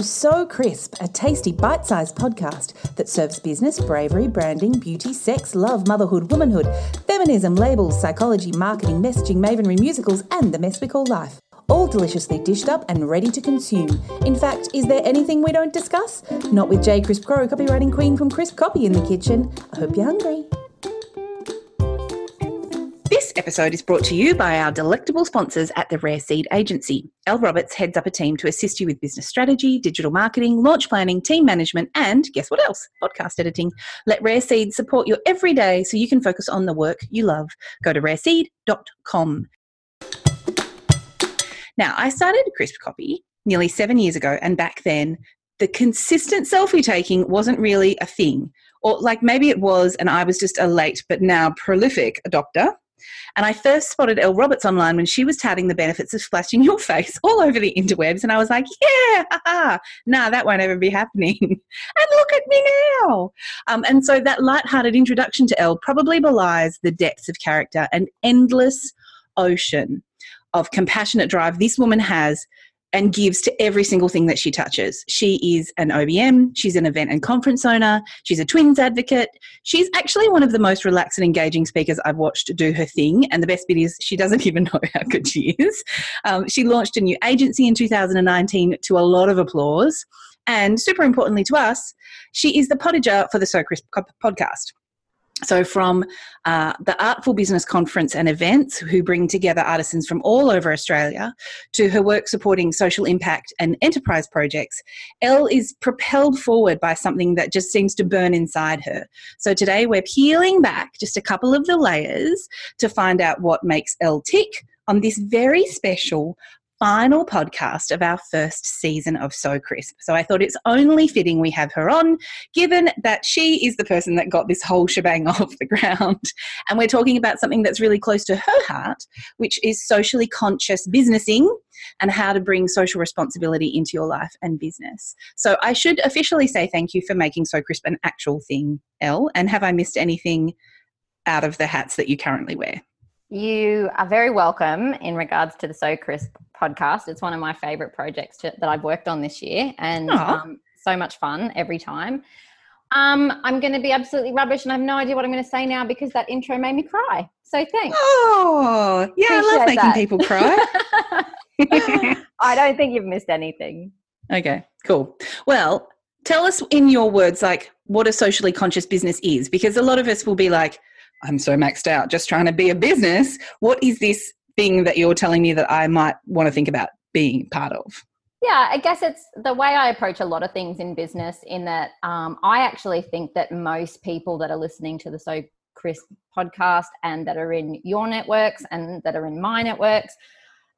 So Crisp, a tasty bite sized podcast that serves business, bravery, branding, beauty, sex, love, motherhood, womanhood, feminism, labels, psychology, marketing, messaging, mavenry, musicals, and the mess we call life. All deliciously dished up and ready to consume. In fact, is there anything we don't discuss? Not with J. Crisp Crow, copywriting queen from Crisp Copy in the kitchen. I hope you're hungry. Episode is brought to you by our delectable sponsors at the Rare Seed Agency. Elle Roberts heads up a team to assist you with business strategy, digital marketing, launch planning, team management, and guess what else? Podcast editing. Let Rare Seed support you every day so you can focus on the work you love. Go to rareseed.com. Now, I started Crisp Copy nearly seven years ago, and back then, the consistent selfie taking wasn't really a thing. Or, like, maybe it was, and I was just a late but now prolific adopter. And I first spotted Elle Roberts online when she was touting the benefits of splashing your face all over the interwebs. And I was like, yeah, haha, nah, that won't ever be happening. and look at me now. Um, and so that light-hearted introduction to Elle probably belies the depths of character and endless ocean of compassionate drive this woman has and gives to every single thing that she touches. She is an OBM, she's an event and conference owner, she's a twins advocate. She's actually one of the most relaxed and engaging speakers I've watched do her thing. And the best bit is she doesn't even know how good she is. Um, she launched a new agency in 2019 to a lot of applause. And super importantly to us, she is the potager for the So Crisp podcast. So, from uh, the Artful Business Conference and events, who bring together artisans from all over Australia, to her work supporting social impact and enterprise projects, Elle is propelled forward by something that just seems to burn inside her. So, today we're peeling back just a couple of the layers to find out what makes Elle tick on this very special final podcast of our first season of So Crisp. So I thought it's only fitting we have her on, given that she is the person that got this whole shebang off the ground. And we're talking about something that's really close to her heart, which is socially conscious businessing and how to bring social responsibility into your life and business. So I should officially say thank you for making So Crisp an actual thing, Elle. And have I missed anything out of the hats that you currently wear? You are very welcome in regards to the So Crisp podcast. It's one of my favorite projects to, that I've worked on this year and um, so much fun every time. Um, I'm going to be absolutely rubbish and I have no idea what I'm going to say now because that intro made me cry. So thanks. Oh, yeah, Appreciate I love making that. people cry. I don't think you've missed anything. Okay, cool. Well, tell us in your words, like what a socially conscious business is, because a lot of us will be like, I'm so maxed out just trying to be a business. What is this thing that you're telling me that I might want to think about being part of? Yeah, I guess it's the way I approach a lot of things in business, in that um, I actually think that most people that are listening to the So Crisp podcast and that are in your networks and that are in my networks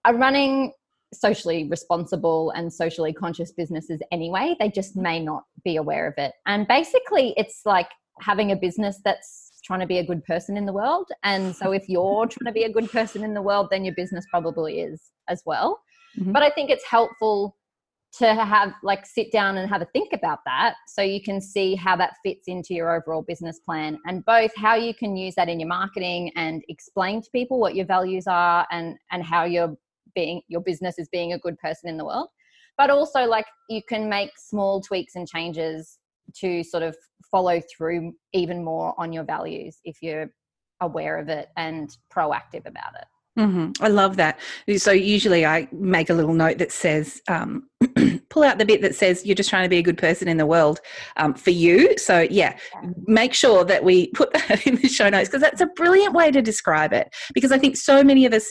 are running socially responsible and socially conscious businesses anyway. They just may not be aware of it. And basically, it's like having a business that's trying to be a good person in the world. And so if you're trying to be a good person in the world, then your business probably is as well. Mm-hmm. But I think it's helpful to have like sit down and have a think about that so you can see how that fits into your overall business plan and both how you can use that in your marketing and explain to people what your values are and and how you're being your business is being a good person in the world but also like you can make small tweaks and changes to sort of follow through even more on your values if you're aware of it and proactive about it. Mm-hmm. I love that. So usually I make a little note that says, um, pull out the bit that says you're just trying to be a good person in the world um, for you. So yeah, make sure that we put that in the show notes because that's a brilliant way to describe it. Because I think so many of us,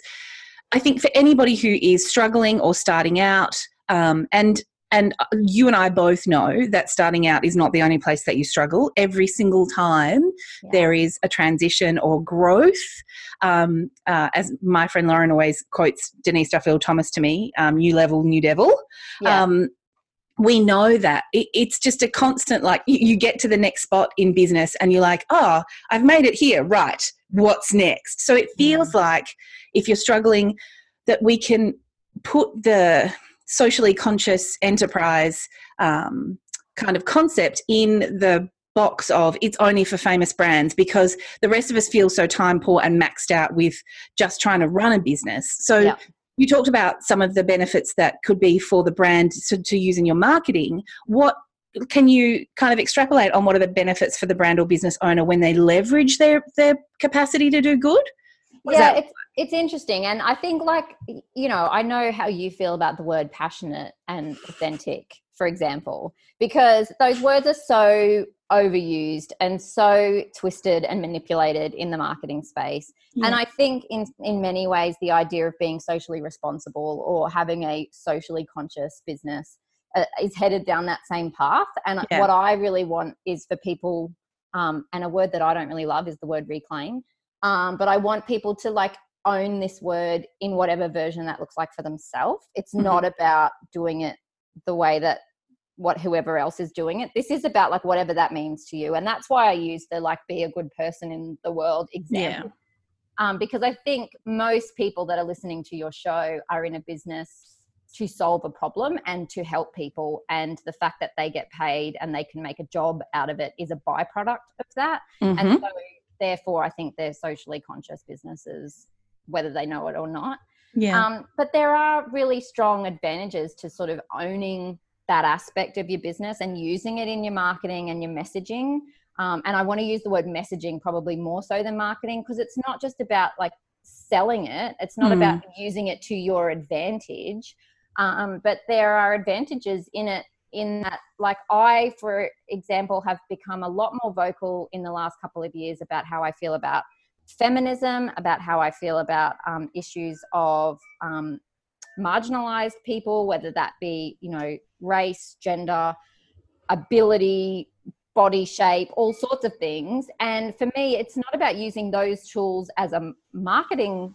I think for anybody who is struggling or starting out, um, and and uh, you and I both know that starting out is not the only place that you struggle. Every single time yeah. there is a transition or growth. Um, uh, as my friend Lauren always quotes Denise Duffield Thomas to me, um, new level, new devil. Yeah. Um, we know that it, it's just a constant, like you, you get to the next spot in business and you're like, oh, I've made it here. Right. What's next? So it feels yeah. like if you're struggling, that we can put the socially conscious enterprise um, kind of concept in the box of it's only for famous brands because the rest of us feel so time poor and maxed out with just trying to run a business. So you talked about some of the benefits that could be for the brand to, to use in your marketing. What can you kind of extrapolate on what are the benefits for the brand or business owner when they leverage their their capacity to do good? What yeah, it's it's interesting, and I think like you know, I know how you feel about the word passionate and authentic, for example, because those words are so overused and so twisted and manipulated in the marketing space. Yeah. And I think in in many ways the idea of being socially responsible or having a socially conscious business uh, is headed down that same path. And yeah. what I really want is for people um, and a word that I don't really love is the word reclaim. Um, but I want people to like own this word in whatever version that looks like for themselves. It's mm-hmm. not about doing it the way that what whoever else is doing it. This is about like whatever that means to you. And that's why I use the like be a good person in the world example. Yeah. Um, because I think most people that are listening to your show are in a business to solve a problem and to help people. And the fact that they get paid and they can make a job out of it is a byproduct of that. Mm-hmm. And so, therefore, I think they're socially conscious businesses, whether they know it or not. Yeah. Um, but there are really strong advantages to sort of owning that aspect of your business and using it in your marketing and your messaging. Um, and I want to use the word messaging probably more so than marketing because it's not just about like selling it, it's not mm. about using it to your advantage. Um, but there are advantages in it in that like i for example have become a lot more vocal in the last couple of years about how i feel about feminism about how i feel about um, issues of um, marginalized people whether that be you know race gender ability body shape all sorts of things and for me it's not about using those tools as a marketing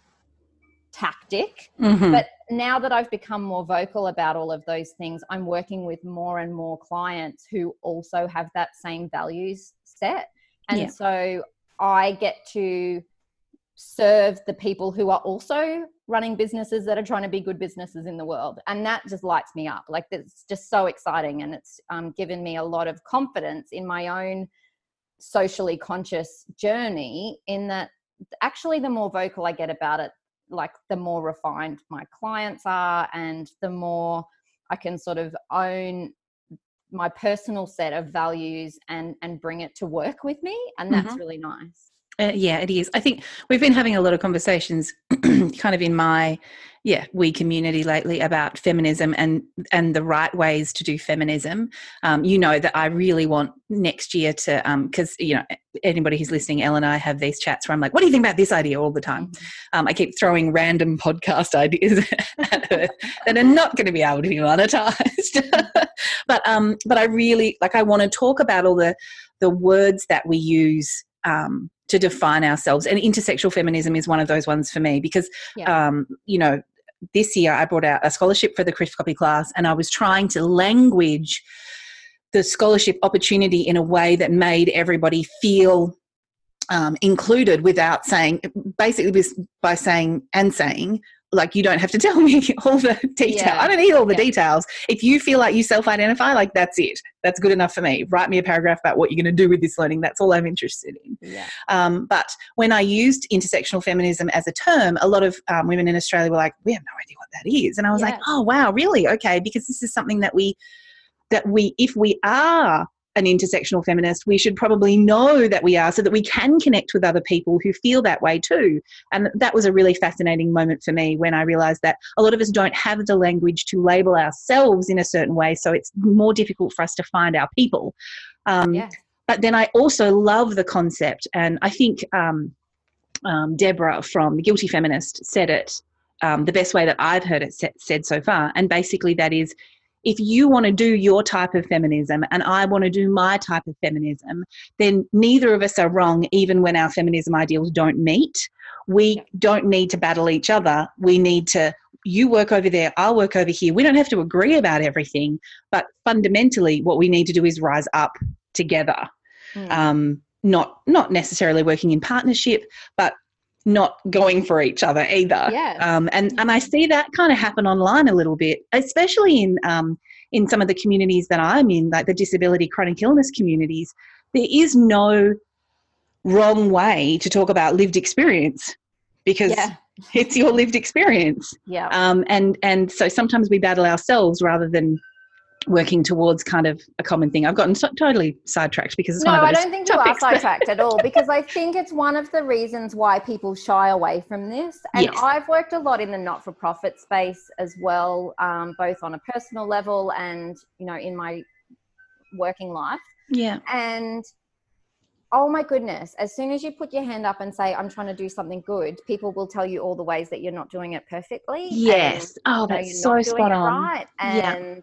tactic. Mm-hmm. But now that I've become more vocal about all of those things, I'm working with more and more clients who also have that same values set. And yeah. so I get to serve the people who are also running businesses that are trying to be good businesses in the world. And that just lights me up. Like it's just so exciting. And it's um, given me a lot of confidence in my own socially conscious journey in that actually the more vocal i get about it like the more refined my clients are and the more I can sort of own my personal set of values and and bring it to work with me and that's mm-hmm. really nice uh, yeah, it is. I think we've been having a lot of conversations, kind of in my yeah we community lately about feminism and and the right ways to do feminism. Um, you know that I really want next year to because um, you know anybody who's listening, Elle and I have these chats where I'm like, what do you think about this idea all the time? Mm-hmm. Um, I keep throwing random podcast ideas at her that are not going to be able to be monetized. but um, but I really like I want to talk about all the the words that we use um, to define ourselves. And intersectional feminism is one of those ones for me because, yeah. um, you know, this year I brought out a scholarship for the Crisp Copy class and I was trying to language the scholarship opportunity in a way that made everybody feel um, included without saying, basically, by saying and saying, like you don't have to tell me all the detail. Yeah. I don't need all the yeah. details. If you feel like you self-identify, like that's it. That's good enough for me. Write me a paragraph about what you're going to do with this learning. That's all I'm interested in. Yeah. Um, but when I used intersectional feminism as a term, a lot of um, women in Australia were like, "We have no idea what that is," and I was yeah. like, "Oh wow, really? Okay," because this is something that we that we if we are an intersectional feminist, we should probably know that we are so that we can connect with other people who feel that way too. And that was a really fascinating moment for me when I realized that a lot of us don't have the language to label ourselves in a certain way. So it's more difficult for us to find our people. Um, yeah. But then I also love the concept, and I think um, um, Deborah from The Guilty Feminist said it um, the best way that I've heard it said so far. And basically, that is if you want to do your type of feminism and I want to do my type of feminism, then neither of us are wrong, even when our feminism ideals don't meet. We don't need to battle each other. We need to, you work over there, I'll work over here. We don't have to agree about everything, but fundamentally, what we need to do is rise up together. Mm. Um, not not necessarily working in partnership, but not going for each other either. Yeah. Um, and and I see that kind of happen online a little bit, especially in um, in some of the communities that I'm in, like the disability chronic illness communities. There is no wrong way to talk about lived experience because yeah. it's your lived experience. Yeah. Um, and and so sometimes we battle ourselves rather than working towards kind of a common thing. I've gotten so, totally sidetracked because it's no, one of I don't think you are sidetracked at all because I think it's one of the reasons why people shy away from this. And Yes. I've worked a lot in the not-for-profit space as well, um, both on a personal level and you know in my working life. Yeah. And oh my goodness, as soon as you put your hand up and say, I'm trying to do something good, people will tell you all the ways that you're not doing it perfectly. and, Yes. Oh, that's you're so spot on. Right. Yeah.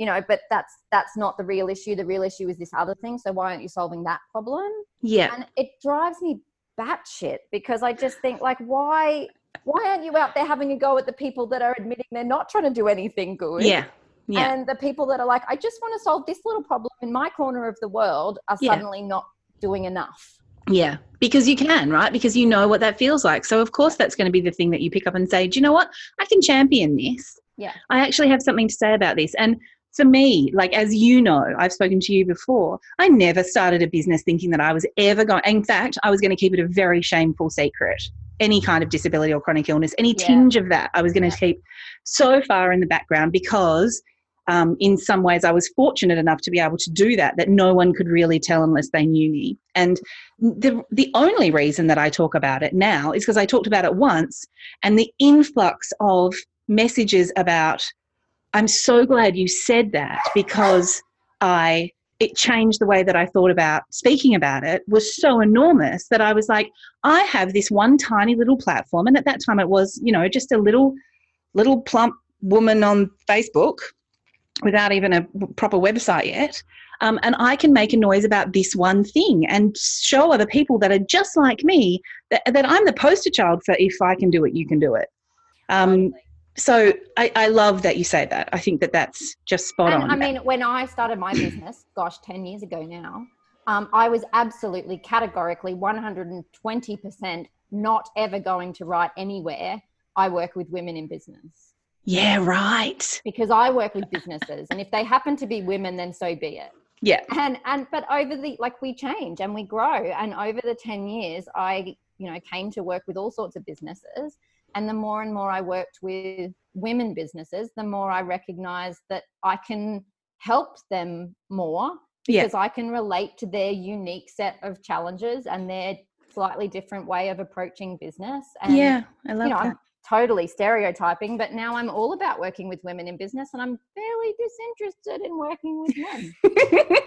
You know, but that's that's not the real issue. The real issue is this other thing. So why aren't you solving that problem? Yeah. And it drives me batshit because I just think like why why aren't you out there having a go at the people that are admitting they're not trying to do anything good? Yeah. Yeah. And the people that are like, I just want to solve this little problem in my corner of the world are Yeah. suddenly not doing enough. Yeah, because you can, right? Because you know what that feels like. So, of course, that's going to be the thing that you pick up and say, Do you know what? I can champion this. Yeah. I actually have something to say about this. And for me, like, as you know, I've spoken to you before, I never started a business thinking that I was ever going, in fact, I was going to keep it a very shameful secret. Any kind of disability or chronic illness, any Yeah. tinge of that, I was going to Yeah. keep so far in the background because um, in some ways I was fortunate enough to be able to do that, that no one could really tell unless they knew me. And the, the only reason that I talk about it now is because I talked about it once and the influx of messages about, I'm so glad you said that because I, it changed the way that I thought about speaking about it was so enormous that I was like, I have this one tiny little platform. And at that time it was, you know, just a little, little plump woman on Facebook without even a proper website yet. Um, and I can make a noise about this one thing and show other people that are just like me that, that I'm the poster child for if I can do it, you can do it. Um, so I, I love that you say that. I think that that's just spot and on. I mean, when I started my business, gosh, 10 years ago now, um, I was absolutely categorically 120% not ever going to write anywhere. I work with women in business yeah, right. because I work with businesses, and if they happen to be women, then so be it. Yeah. And and but over the like we change and we grow, and over the 10 years, I you know came to work with all sorts of businesses, and the more and more I worked with women businesses, the more I recognized that I can help them more Yeah. because I can relate to their unique set of challenges and their slightly different way of approaching business. And, yeah, I love you know, that. Totally stereotyping, but now I'm all about working with women in business and I'm fairly disinterested in working with men.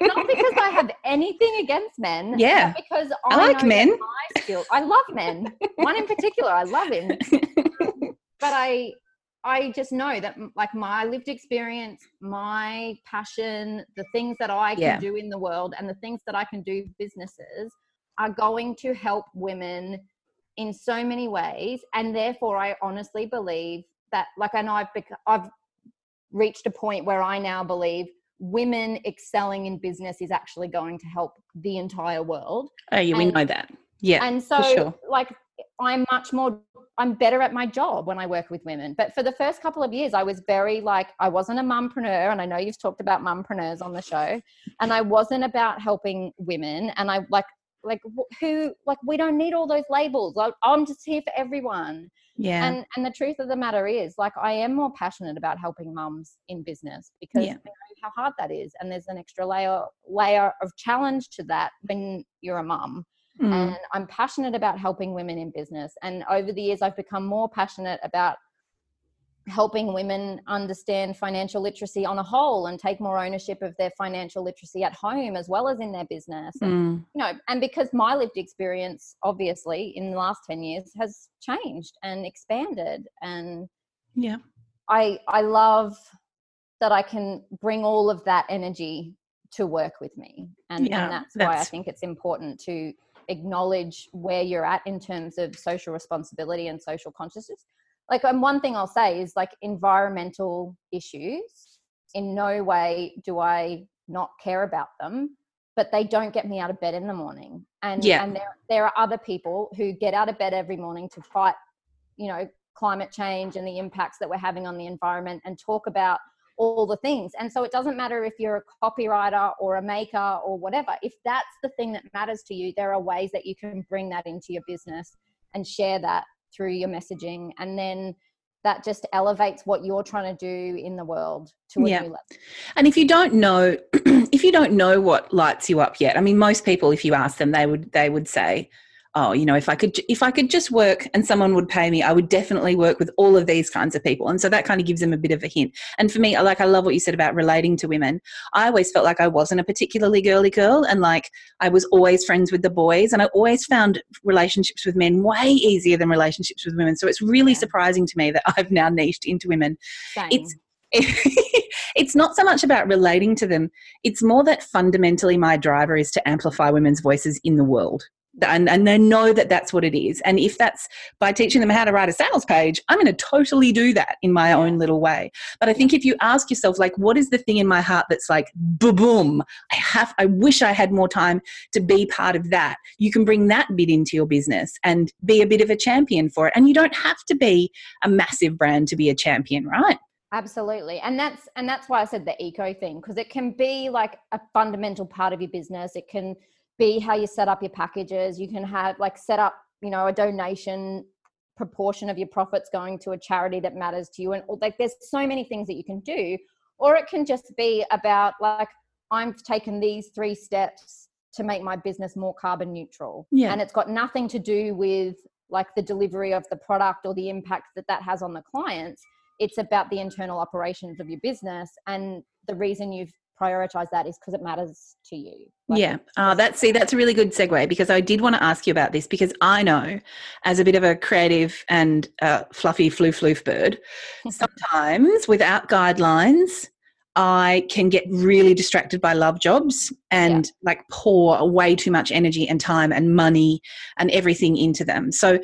Not because I have anything against men, Yeah. because I I, like men. My skill, I love men. One in particular, I love him. But I, I just know that like my lived experience, my passion, the things that I can Yeah. do in the world, and the things that I can do businesses are going to help women in so many ways and therefore i honestly believe that like i know i've bec- i've reached a point where i now believe women excelling in business is actually going to help the entire world oh, yeah, we know that. Yeah. and so sure. like i'm much more i'm better at my job when i work with women but for the first couple of years i was very like i wasn't a mumpreneur and i know you've talked about mumpreneurs on the show and i wasn't about helping women and i like like who like we don't need all those labels like i'm just here for everyone yeah. and and the truth of the matter is like i am more passionate about helping mums in business because Yeah. I know how hard that is and there's an extra layer layer of challenge to that when you're a mum Mm. and I'm passionate about helping women in business. And over the years, I've become more passionate about helping women understand financial literacy on a whole and take more ownership of their financial literacy at home as well as in their business. And, Mm. you know, and because my lived experience, obviously, in the last 10 years has changed and expanded. And Yeah. I, I love that I can bring all of that energy to work with me. And, Yeah, and that's, why I think it's important to acknowledge where you're at in terms of social responsibility and social consciousness. Like, and one thing I'll say is like environmental issues, in no way do I not care about them, but they don't get me out of bed in the morning. And, Yeah. and there, there are other people who get out of bed every morning to fight, you know, climate change and the impacts that we're having on the environment and talk about all the things. And so it doesn't matter if you're a copywriter or a maker or whatever. If that's the thing that matters to you, there are ways that you can bring that into your business and share that through your messaging and then that just elevates what you're trying to do in the world to a yeah. new level. And if you don't know if you don't know what lights you up yet, I mean most people if you ask them they would they would say oh you know if i could if i could just work and someone would pay me i would definitely work with all of these kinds of people. And so that kind of gives them a bit of a hint. And for me like i love what you said about relating to women. I always felt like i wasn't a particularly girly girl and like i was always friends with the boys. And i always found relationships with men way easier than relationships with women. So it's really yeah. surprising to me that i've now niched into women. Same. it's it's not so much about relating to them. It's more that fundamentally my driver is to amplify women's voices in the world and, and they know that that's what it is. And if that's by teaching them how to write a sales page, I'm going to totally do that in my own little way. But I think if you ask yourself, like, what is the thing in my heart that's like, boom, I have, I wish I had more time to be part of that. You can bring that bit into your business and be a bit of a champion for it. And you don't have to be a massive brand to be a champion, right? absolutely and that's and that's why i said the eco thing because it can be like a fundamental part of your business it can be how you set up your packages. You can have like set up you know a donation proportion of your profits going to a charity that matters to you and like there's so many things that you can do. Or it can just be about like i've taken these three steps to make my business more carbon neutral. Yeah. And it's got nothing to do with like the delivery of the product or the impact that that has on the clients. It's about the internal operations of your business and the reason you've prioritized that is because it matters to you. Like yeah. Oh, that's see, that's a really good segue because I did want to ask you about this because I know as a bit of a creative and uh, fluffy floof floof bird, sometimes without guidelines, I can get really distracted by love jobs and yeah. like pour way too much energy and time and money and everything into them. So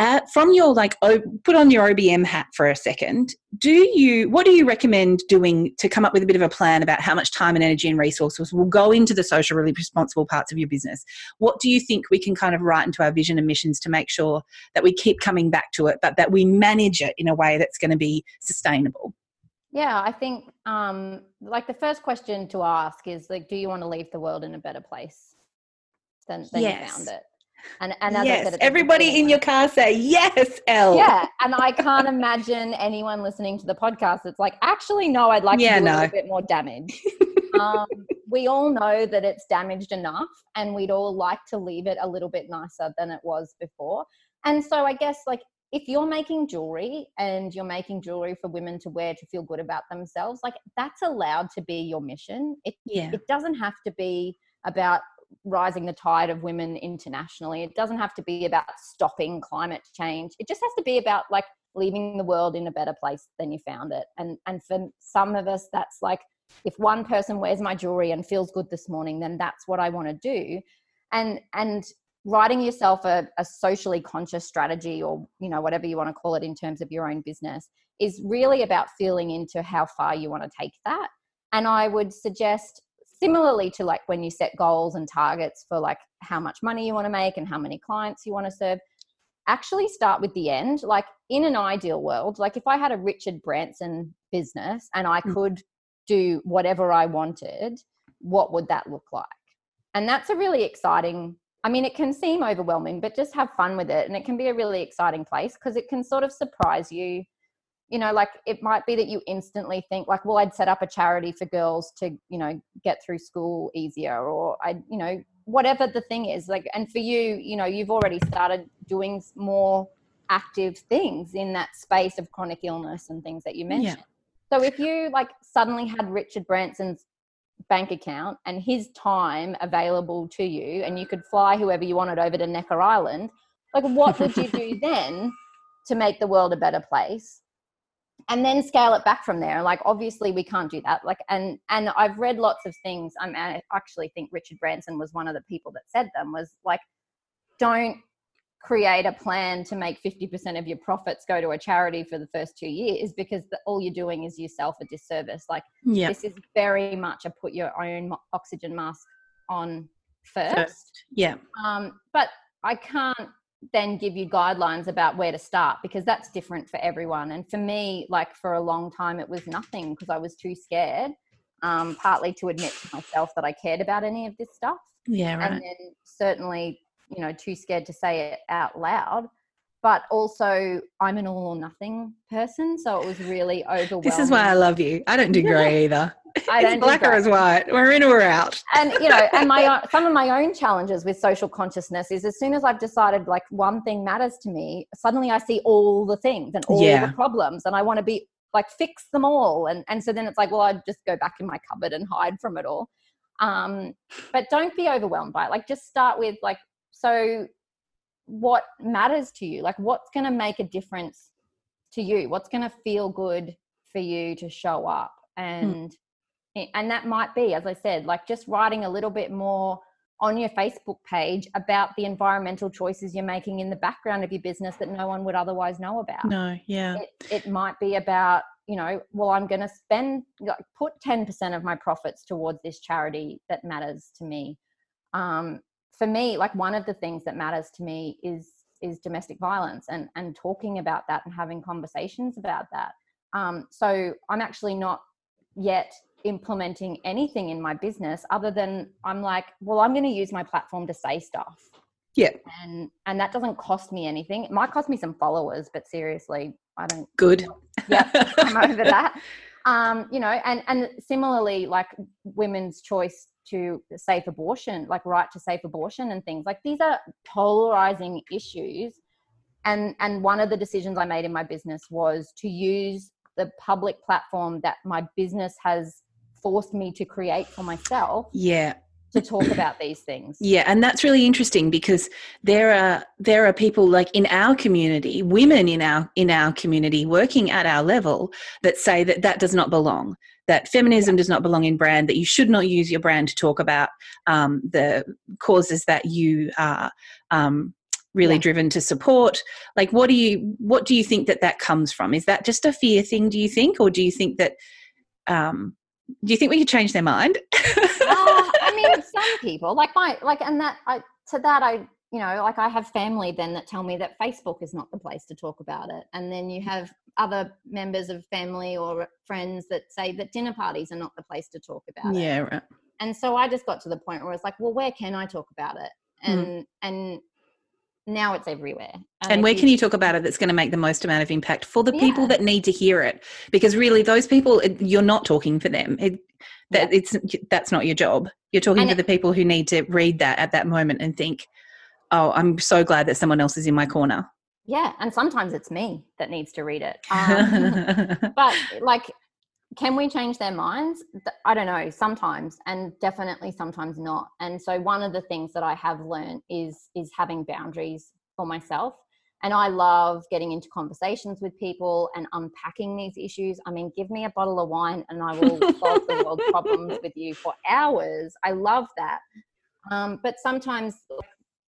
uh, from your like o- put on your obm hat for a second. Do you what do you recommend doing to come up with a bit of a plan about how much time and energy and resources will go into the socially responsible parts of your business? What do you think we can kind of write into our vision and missions to make sure that we keep coming back to it but that we manage it in a way that's going to be sustainable? Yeah i think um like the first question to ask is like do you want to leave the world in a better place than, than yes. you found it and, and yes, said, everybody in your car say yes, Elle. Yeah, and I can't imagine anyone listening to the podcast that's like, actually, no, I'd like yeah, to do no. a little bit more damage. um, we all know that it's damaged enough, and we'd all like to leave it a little bit nicer than it was before. And so, I guess, like, if you're making jewelry and you're making jewelry for women to wear to feel good about themselves, like that's allowed to be your mission. It, yeah. it doesn't have to be about rising the tide of women internationally. It doesn't have to be about stopping climate change. It just has to be about like leaving the world in a better place than you found it. And and for some of us that's like if one person wears my jewelry and feels good this morning, then that's what I want to do. And and writing yourself a, a socially conscious strategy or you know whatever you want to call it in terms of your own business is really about feeling into how far you want to take that. And I would suggest similarly to like when you set goals and targets for like how much money you want to make and how many clients you want to serve actually start with the end like in an ideal world like if i had a richard branson business and i hmm. could do whatever i wanted what would that look like and that's a really exciting i mean it can seem overwhelming but just have fun with it and it can be a really exciting place because it can sort of surprise you you know like it might be that you instantly think like well i'd set up a charity for girls to you know get through school easier or i you know whatever the thing is like and for you you know you've already started doing more active things in that space of chronic illness and things that you mentioned yeah. so if you like suddenly had richard branson's bank account and his time available to you and you could fly whoever you wanted over to necker island like what would you do then to make the world a better place and then scale it back from there. Like obviously we can't do that. Like and and i've read lots of things. I'm, i actually think richard branson was one of the people that said them was like don't create a plan to make 50% of your profits go to a charity for the first two years because the, all you're doing is yourself a disservice. Like this is very much a put your own oxygen mask on first, first. yeah. Um, but i can't then give you guidelines about where to start because that's different for everyone. And for me, like for a long time, it was nothing because I was too scared, um, partly to admit to myself that I cared about any of this stuff. Yeah, right. And then certainly, you know, too scared to say it out loud. But also I'm an all or nothing person, so it was really overwhelming. This is why I love you. I don't do grey either. I it's don't do black or grey. it's white. We're in or we're out. and you know and my some of my own challenges with social consciousness is as soon as i've decided like one thing matters to me suddenly i see all the things and all Yeah. the problems and i want to be like fix them all and and so then it's like well i'd just go back in my cupboard and hide from it all um but don't be overwhelmed by it like just start with like so what matters to you? Like what's going to make a difference to you? What's going to feel good for you to show up? And and that might be as i said like just writing a little bit more on your facebook page about the environmental choices you're making in the background of your business that no one would otherwise know about. No, yeah. it, it might be about you know well i'm going to spend like put 10% of my profits towards this charity that matters to me. Um, for me like one of the things that matters to me is is domestic violence and and talking about that and having conversations about that um, so i'm actually not yet implementing anything in my business other than i'm like well i'm going to use my platform to say stuff Yeah. and and that doesn't cost me anything it might cost me some followers but seriously i don't Good. yeah i'm over that um you know and and similarly like women's choice to safe abortion like right to safe abortion and things like these are polarizing issues and and one of the decisions i made in my business was to use the public platform that my business has forced me to create for myself Yeah. to talk about these things Yeah, and that's really interesting because there are there are people like in our community, women in our in our community working at our level that say that that does not belong. That feminism does not belong in brand. That you should not use your brand to talk about um, the causes that you are um, really Yeah. driven to support. Like, what do you what do you think that that comes from? Is that just a fear thing? Do you think, or do you think that um, do you think we could change their mind? Uh, I mean, some people like my like, and that I to that I you know like I have family then that tell me that Facebook is not the place to talk about it, and then you have other members of family or friends that say that dinner parties are not the place to talk about it. yeah, right. And so I just got to the point where it's like, well, where can I talk about it? Mm. And and now it's everywhere. And if where can you talk about it that's going to make the most amount of impact for the people that need to hear it? Because really, those people, it- you're not talking for them. It, that it's that's not your job. You're talking And to it- the people who need to read that at that moment and think, "Oh, I'm so glad that someone else is in my corner." Yeah, and sometimes it's me that needs to read it. Um, but like can we change their minds? I don't know sometimes and definitely sometimes not. And so one of the things that i have learned is is having boundaries for myself. And i love getting into conversations with people and unpacking these issues. I mean give me a bottle of wine and i will solve the world's problems with you for hours. I love that. Um, but sometimes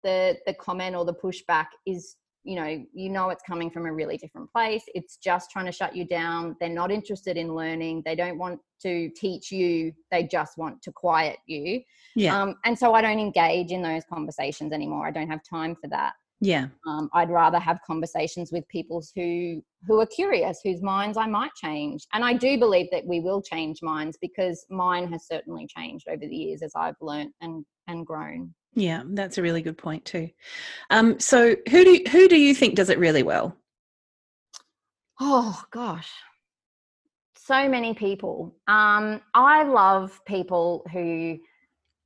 the the comment or the pushback is you know you know it's coming from a really different place. It's just trying to shut you down. They're not interested in learning. They don't want to teach you. They just want to quiet you. Yeah, um, and so i don't engage in those conversations anymore. I don't have time for that. Yeah, um, i'd rather have conversations with people who who are curious whose minds i might change. And i do believe that we will change minds because mine has certainly changed over the years as i've learnt and and grown yeah. That's a really good point too. Um, so, who do who do you think does it really well? Oh gosh. So many people. Um, I love people who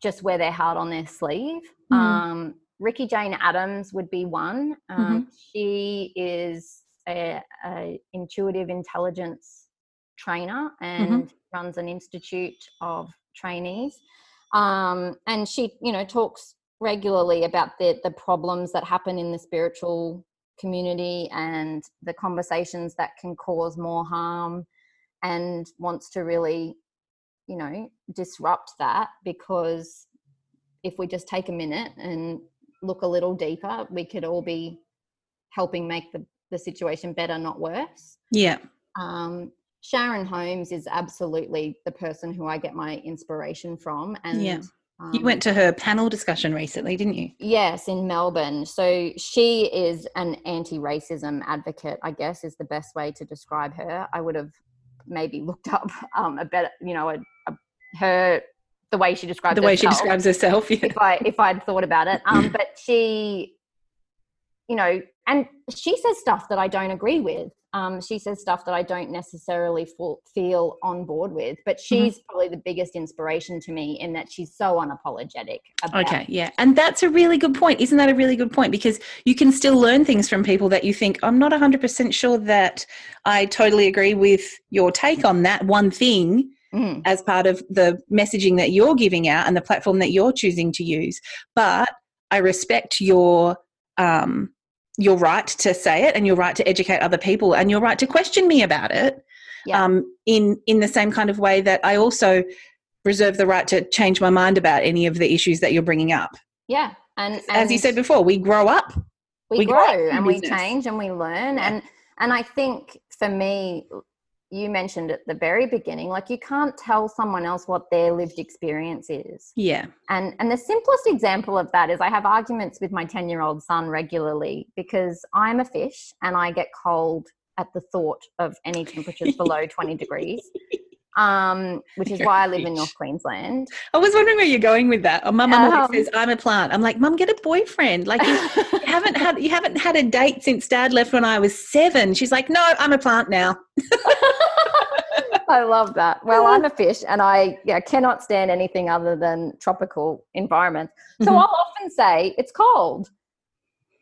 just wear their heart on their sleeve. Mhm. Um, Ricky Jane Adams would be one. Um, She is a, a intuitive intelligence trainer and runs an institute of trainees. Um, and she, you know, talks regularly about the the problems that happen in the spiritual community and the conversations that can cause more harm and wants to really you know disrupt that because if we just take a minute and look a little deeper we could all be helping make the, the situation better not worse Yeah, um, sharon holmes is absolutely the person who i get my inspiration from and Yeah. You um, went to her panel discussion recently, didn't you? Yes, in Melbourne. So she is an anti racism advocate, I guess, is the best way to describe her. I would have maybe looked up um, a better, you know, a, a, her, the way she describes The way she herself describes herself. Yeah. if I if I'd thought about it. Um, but she you know, and she says stuff that I don't agree with. Um, she says stuff that I don't necessarily feel on board with, but mm-hmm. she's mm-hmm. probably the biggest inspiration to me in that she's so unapologetic. okay, yeah. And that's a really good point. Isn't that a really good point? Because you can still learn things from people that you think, I'm not 100% sure that I totally agree with your take on that one thing. Mm. As part of the messaging that you're giving out and the platform that you're choosing to use. But I respect your um, your right to say it and your right to educate other people and your right to question me about it yeah. um, in in the same kind of way that I also reserve the right to change my mind about any of the issues that you're bringing up. Yeah, and, and as you said before, we grow up. We, we grow, grow and we change and we learn yeah. and and I think for me you mentioned at the very beginning like you can't tell someone else what their lived experience is. Yeah. And and the simplest example of that is i have arguments with my 10 year old son regularly because i'm a fish and i get cold at the thought of any temperatures below 20 degrees um, which is why I live in North Queensland. I was wondering where you're going with that. Oh, my mum um, says I'm a plant. I'm like, mum, get a boyfriend. Like you, you haven't had you haven't had a date since dad left when I was seven. She's like, no, I'm a plant now. I love that. Well, I'm a fish and I yeah, cannot stand anything other than tropical environments. So mm-hmm. I'll often say it's cold.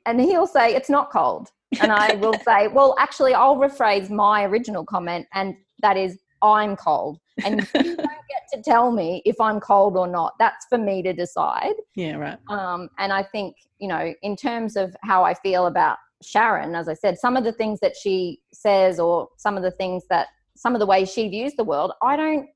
And he'll say it's not cold. And I will say, well, actually, I'll rephrase my original comment, and that is I'm cold. And you don't get to tell me if I'm cold or not. That's for me to decide. Yeah, right. Um, and I think, you know, in terms of how I feel about Sharon, as I said, some of the things that she says or some of the things that some of the ways she views the world, I don't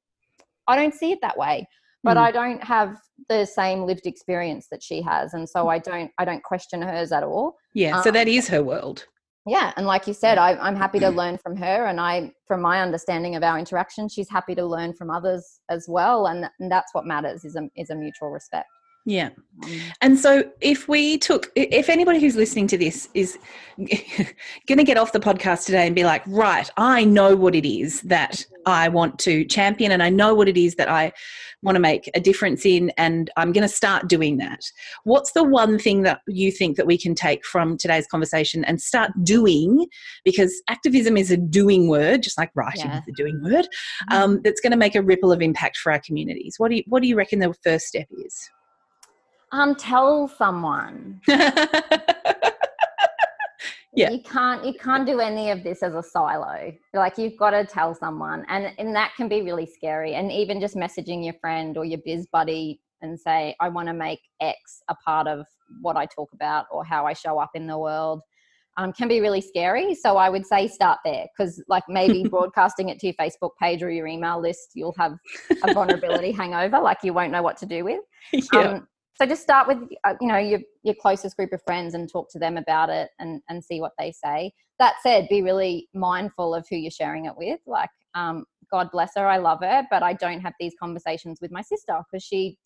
I don't see it that way. But mm. I don't have the same lived experience that she has. And so I don't I don't question hers at all. Yeah. Um, so that is her world yeah and like you said I, i'm happy to mm. learn from her and i from my understanding of our interaction she's happy to learn from others as well and, and that's what matters is a, is a mutual respect yeah. Um, and so if we took, if anybody who's listening to this is going to get off the podcast today and be like, right, I know what it is that I want to champion and I know what it is that I want to make a difference in and I'm going to start doing that. What's the one thing that you think that we can take from today's conversation and start doing? Because activism is a doing word, just like writing yeah. is a doing word, mm-hmm. um, that's going to make a ripple of impact for our communities. What do you, what do you reckon the first step is? Um, tell someone. yeah. You can't you can't do any of this as a silo. Like you've got to tell someone. And and that can be really scary. And even just messaging your friend or your biz buddy and say, I want to make X a part of what I talk about or how I show up in the world. Um, can be really scary. So I would say start there because, like, maybe broadcasting it to your Facebook page or your email list, you'll have a vulnerability hangover, like you won't know what to do with. Yeah. Um, so just start with uh, you know your your closest group of friends and talk to them about it and and see what they say. That said be really mindful of who you're sharing it with. Like um, god bless her i love her but i don't have these conversations with my sister because she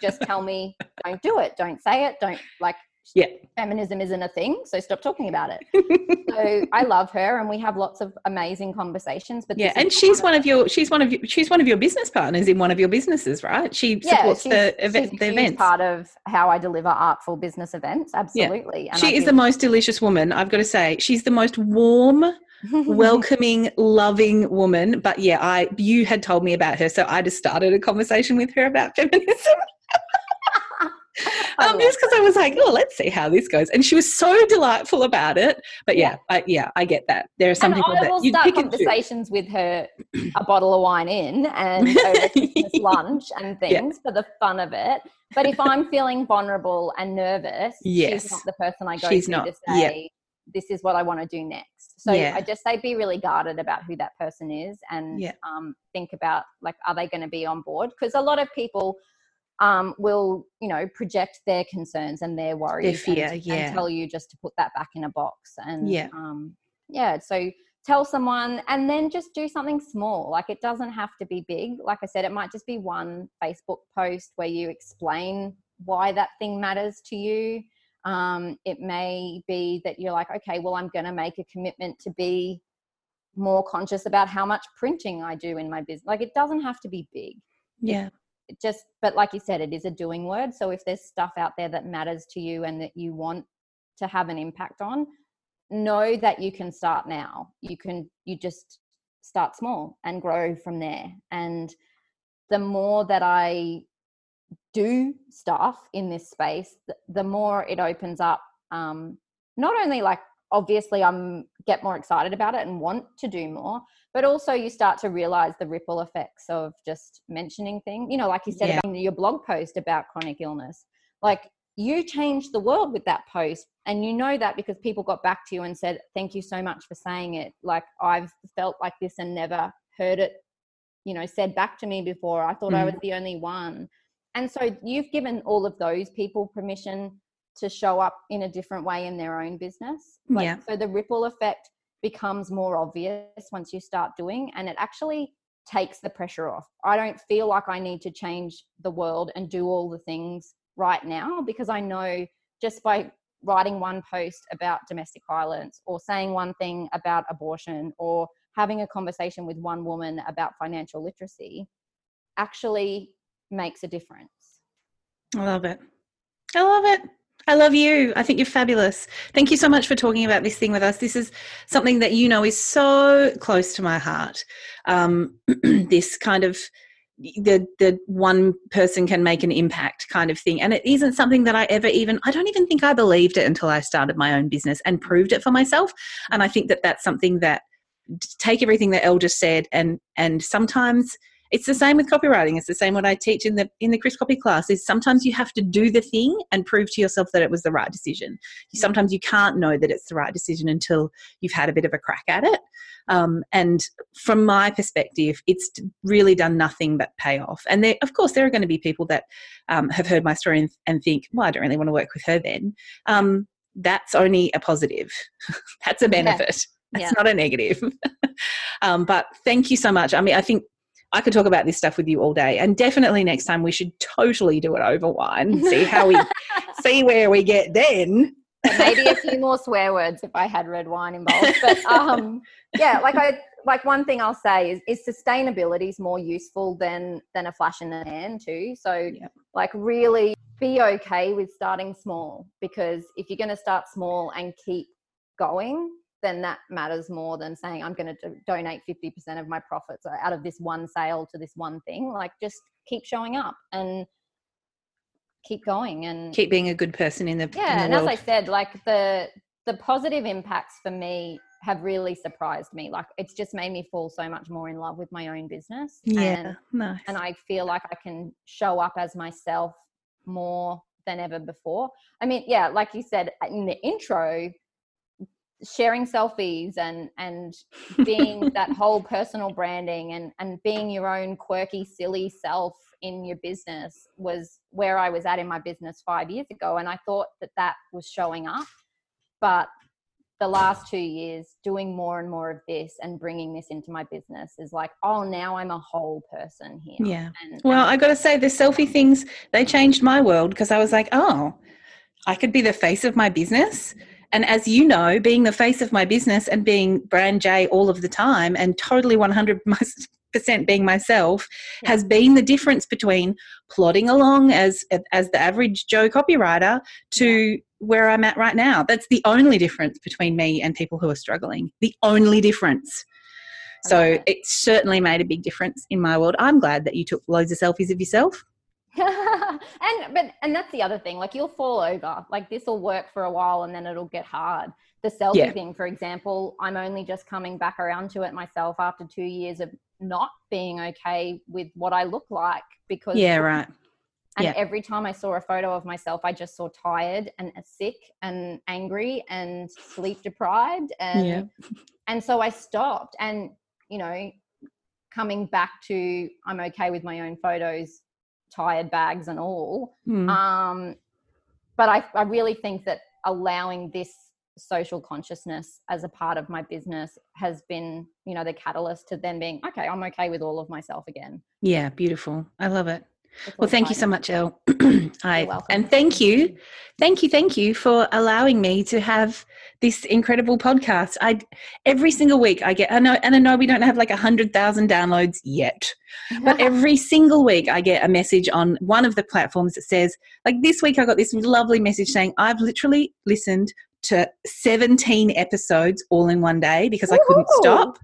just tell me don't do it. Don't say it. Don't like yeah. Feminism isn't a thing so stop talking about it. So i love her and we have lots of amazing conversations but yeah and she's one of your she's one of your she's one of your business partners in one of your businesses right? She supports yeah, the, event, the events. part of how i deliver artful business events absolutely yeah. she is the most delicious woman i've got to say. She's the most warm welcoming loving woman but yeah i you had told me about her so i just started a conversation with her about feminism um, just because I was like, oh, let's see how this goes. And she was so delightful about it. But yeah, yeah, I, yeah, I get that. There are some and people I that you start conversations with her a bottle of wine in and over Christmas lunch and things yeah. for the fun of it. But if I'm feeling vulnerable and nervous, yes. she's not the person I go she's to not. to say, this is what I want to do next. So yeah. I just say be really guarded about who that person is and yeah. um, think about like, are they going to be on board? Because a lot of people um, will you know project their concerns and their worries their fear, and, yeah. and tell you just to put that back in a box and yeah. um, yeah so tell someone and then just do something small like it doesn't have to be big like i said it might just be one facebook post where you explain why that thing matters to you um, it may be that you're like okay well i'm going to make a commitment to be more conscious about how much printing i do in my business like it doesn't have to be big. Yeah just but like you said it is a doing word. So if there's stuff out there that matters to you and that you want to have an impact on know that you can start now. You can you just start small and grow from there. And the more that i do stuff in this space the, more it opens up um, not only like obviously i'm get more excited about it and want to do more but also you start to realize the ripple effects of just mentioning things you know like you said Yeah. in your blog post about chronic illness like you changed the world with that post and you know that because people got back to you and said thank you so much for saying it like i've felt like this and never heard it you know said back to me before i thought i Mm. was the only one and so you've given all of those people permission to show up in a different way in their own business like, Yeah. so the ripple effect becomes more obvious once you start doing and it actually takes the pressure off i don't feel like i need to change the world and do all the things right now because i know just by writing one post about domestic violence or saying one thing about abortion or having a conversation with one woman about financial literacy actually makes a difference I love it. I love it. I love you. I think you're fabulous. Thank you so much for talking about this thing with us. This is something that you know is so close to my heart. Um, this kind of the the one person can make an impact kind of thing, and it isn't something that I ever even. I don't even think I believed it until I started my own business and proved it for myself. And I think that that's something that take everything that Elle just said, and and sometimes it's the same with copywriting. It's the same what i teach in the in the Crisp Copy class is sometimes you have to do the thing and prove to yourself that it was the right decision. Sometimes you can't know that it's the right decision until you've had a bit of a crack at it. Um, and from my perspective it's really done nothing but pay off. And there of course there are going to be people that um, have heard my story and, and think well i don't really want to work with her then. Um, that's only a positive. That's a benefit. That's Yeah. not a negative. Um, but thank you so much. I mean i think I could talk about this stuff with you all day, and definitely next time we should totally do it over wine. See how we see where we get then. Maybe a few more swear words if I had red wine involved. But um, yeah, like I like one thing I'll say is, is sustainability is more useful than than a flash in the pan too. So Yeah. like really be okay with starting small because if you're going to start small and keep going, then that matters more than saying I'm going to donate 50% of my profits uh, out of this one sale to this one thing. Like just keep showing up and keep going and Keep being a good person in the yeah in and the as i said like the the positive impacts for me have really surprised me like it's just made me fall so much more in love with my own business yeah, and, nice. and i feel like i can show up as myself more than ever before i mean yeah like you said in the intro sharing selfies and and being that whole personal branding and and being your own quirky silly self in your business was where I was at in my business 5 years ago and I thought that that was showing up but the last 2 years doing more and more of this and bringing this into my business is like oh now I'm a whole person here yeah. and, Well, and I got to say, the selfie things they changed my world because I was like, oh, I could be the face of my business. And as you know, being the face of my business and being brand Jay all of the time and totally 100% being myself Yeah. has been the difference between plodding along as as the average Joe copywriter to where I'm at right now. That's the only difference between me and people who are struggling. The only difference. So it certainly made a big difference in my world. I'm glad that you took loads of selfies of yourself. And but and that's the other thing like you'll fall over like this will work for a while and then it'll get hard the selfie Yeah. thing for example i'm only just coming back around to it myself after two years of not being okay with what i look like because Yeah, right. and yeah. every time i saw a photo of myself i just saw tired and sick and angry and sleep deprived and Yeah. and so i stopped and you know coming back to i'm okay with my own photos tired bags and all Mm. um, but I, I really think that allowing this social consciousness as a part of my business has been, you know, the catalyst to then being, okay, I'm okay with all of myself again. yeah, beautiful. I love it. Well, thank you so much, Elle. I, and thank you, thank you, thank you for allowing me to have this incredible podcast. I every single week I get. I know, and I know we don't have like a hundred thousand downloads yet, but every single week I get a message on one of the platforms that says, like this week I got this lovely message saying, I've literally listened to 17 episodes all in one day because I couldn't stop.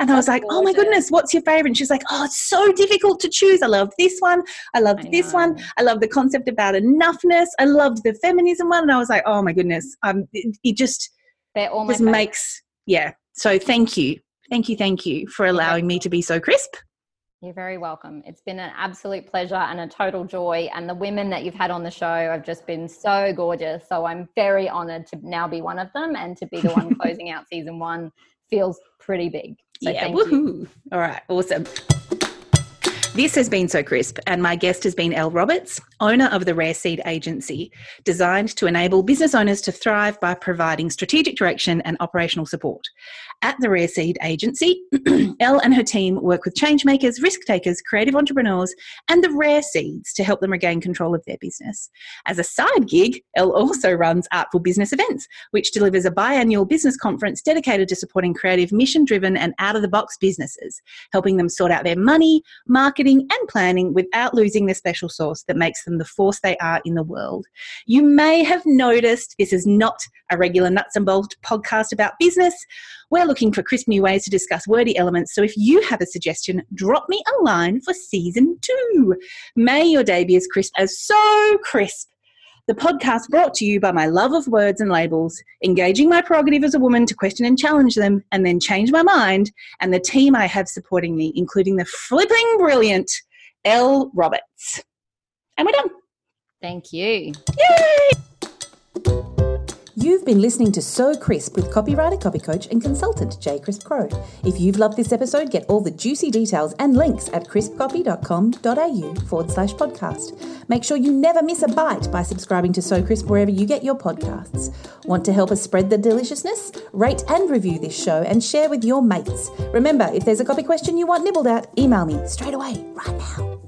And I was That's like, oh my goodness, what's your favorite? And she's like, oh, it's so difficult to choose. I loved this one. I loved I this one. I love the concept about enoughness. I loved the feminism one. And I was like, oh my goodness. Um, it, it just, They're all just favorites. makes, yeah. So thank you. Thank you. Thank you for allowing me to be so crisp. You're very welcome. It's been an absolute pleasure and a total joy. And the women that you've had on the show have just been so gorgeous. So I'm very honored to now be one of them and to be the one closing out season one feels pretty big. So yeah, thank you. All right, awesome. This has been So Crisp, and my guest has been Elle Roberts, owner of the Rare Seed Agency, designed to enable business owners to thrive by providing strategic direction and operational support. At the Rare Seed Agency, Elle and her team work with change makers, risk takers, creative entrepreneurs, and the rare seeds to help them regain control of their business. As a side gig, Elle also runs Artful Business Events, which delivers a biannual business conference dedicated to supporting creative, mission driven, and out of the box businesses, helping them sort out their money, marketing, and planning without losing the special sauce that makes them the force they are in the world. You may have noticed this is not a regular nuts and bolts podcast about business. We're looking for crisp new ways to discuss wordy elements. So if you have a suggestion, drop me a line for season two. May your day be as crisp as so crisp. The podcast brought to you by my love of words and labels, engaging my prerogative as a woman to question and challenge them, and then change my mind, and the team I have supporting me, including the flipping brilliant Elle Roberts. And we're done. Thank you. Yay! You've been listening to So Crisp with copywriter, copy coach, and consultant Jay Crisp Crow. If you've loved this episode, get all the juicy details and links at crispcopy.com.au forward slash podcast. Make sure you never miss a bite by subscribing to So Crisp wherever you get your podcasts. Want to help us spread the deliciousness? Rate and review this show and share with your mates. Remember, if there's a copy question you want nibbled at, email me straight away, right now.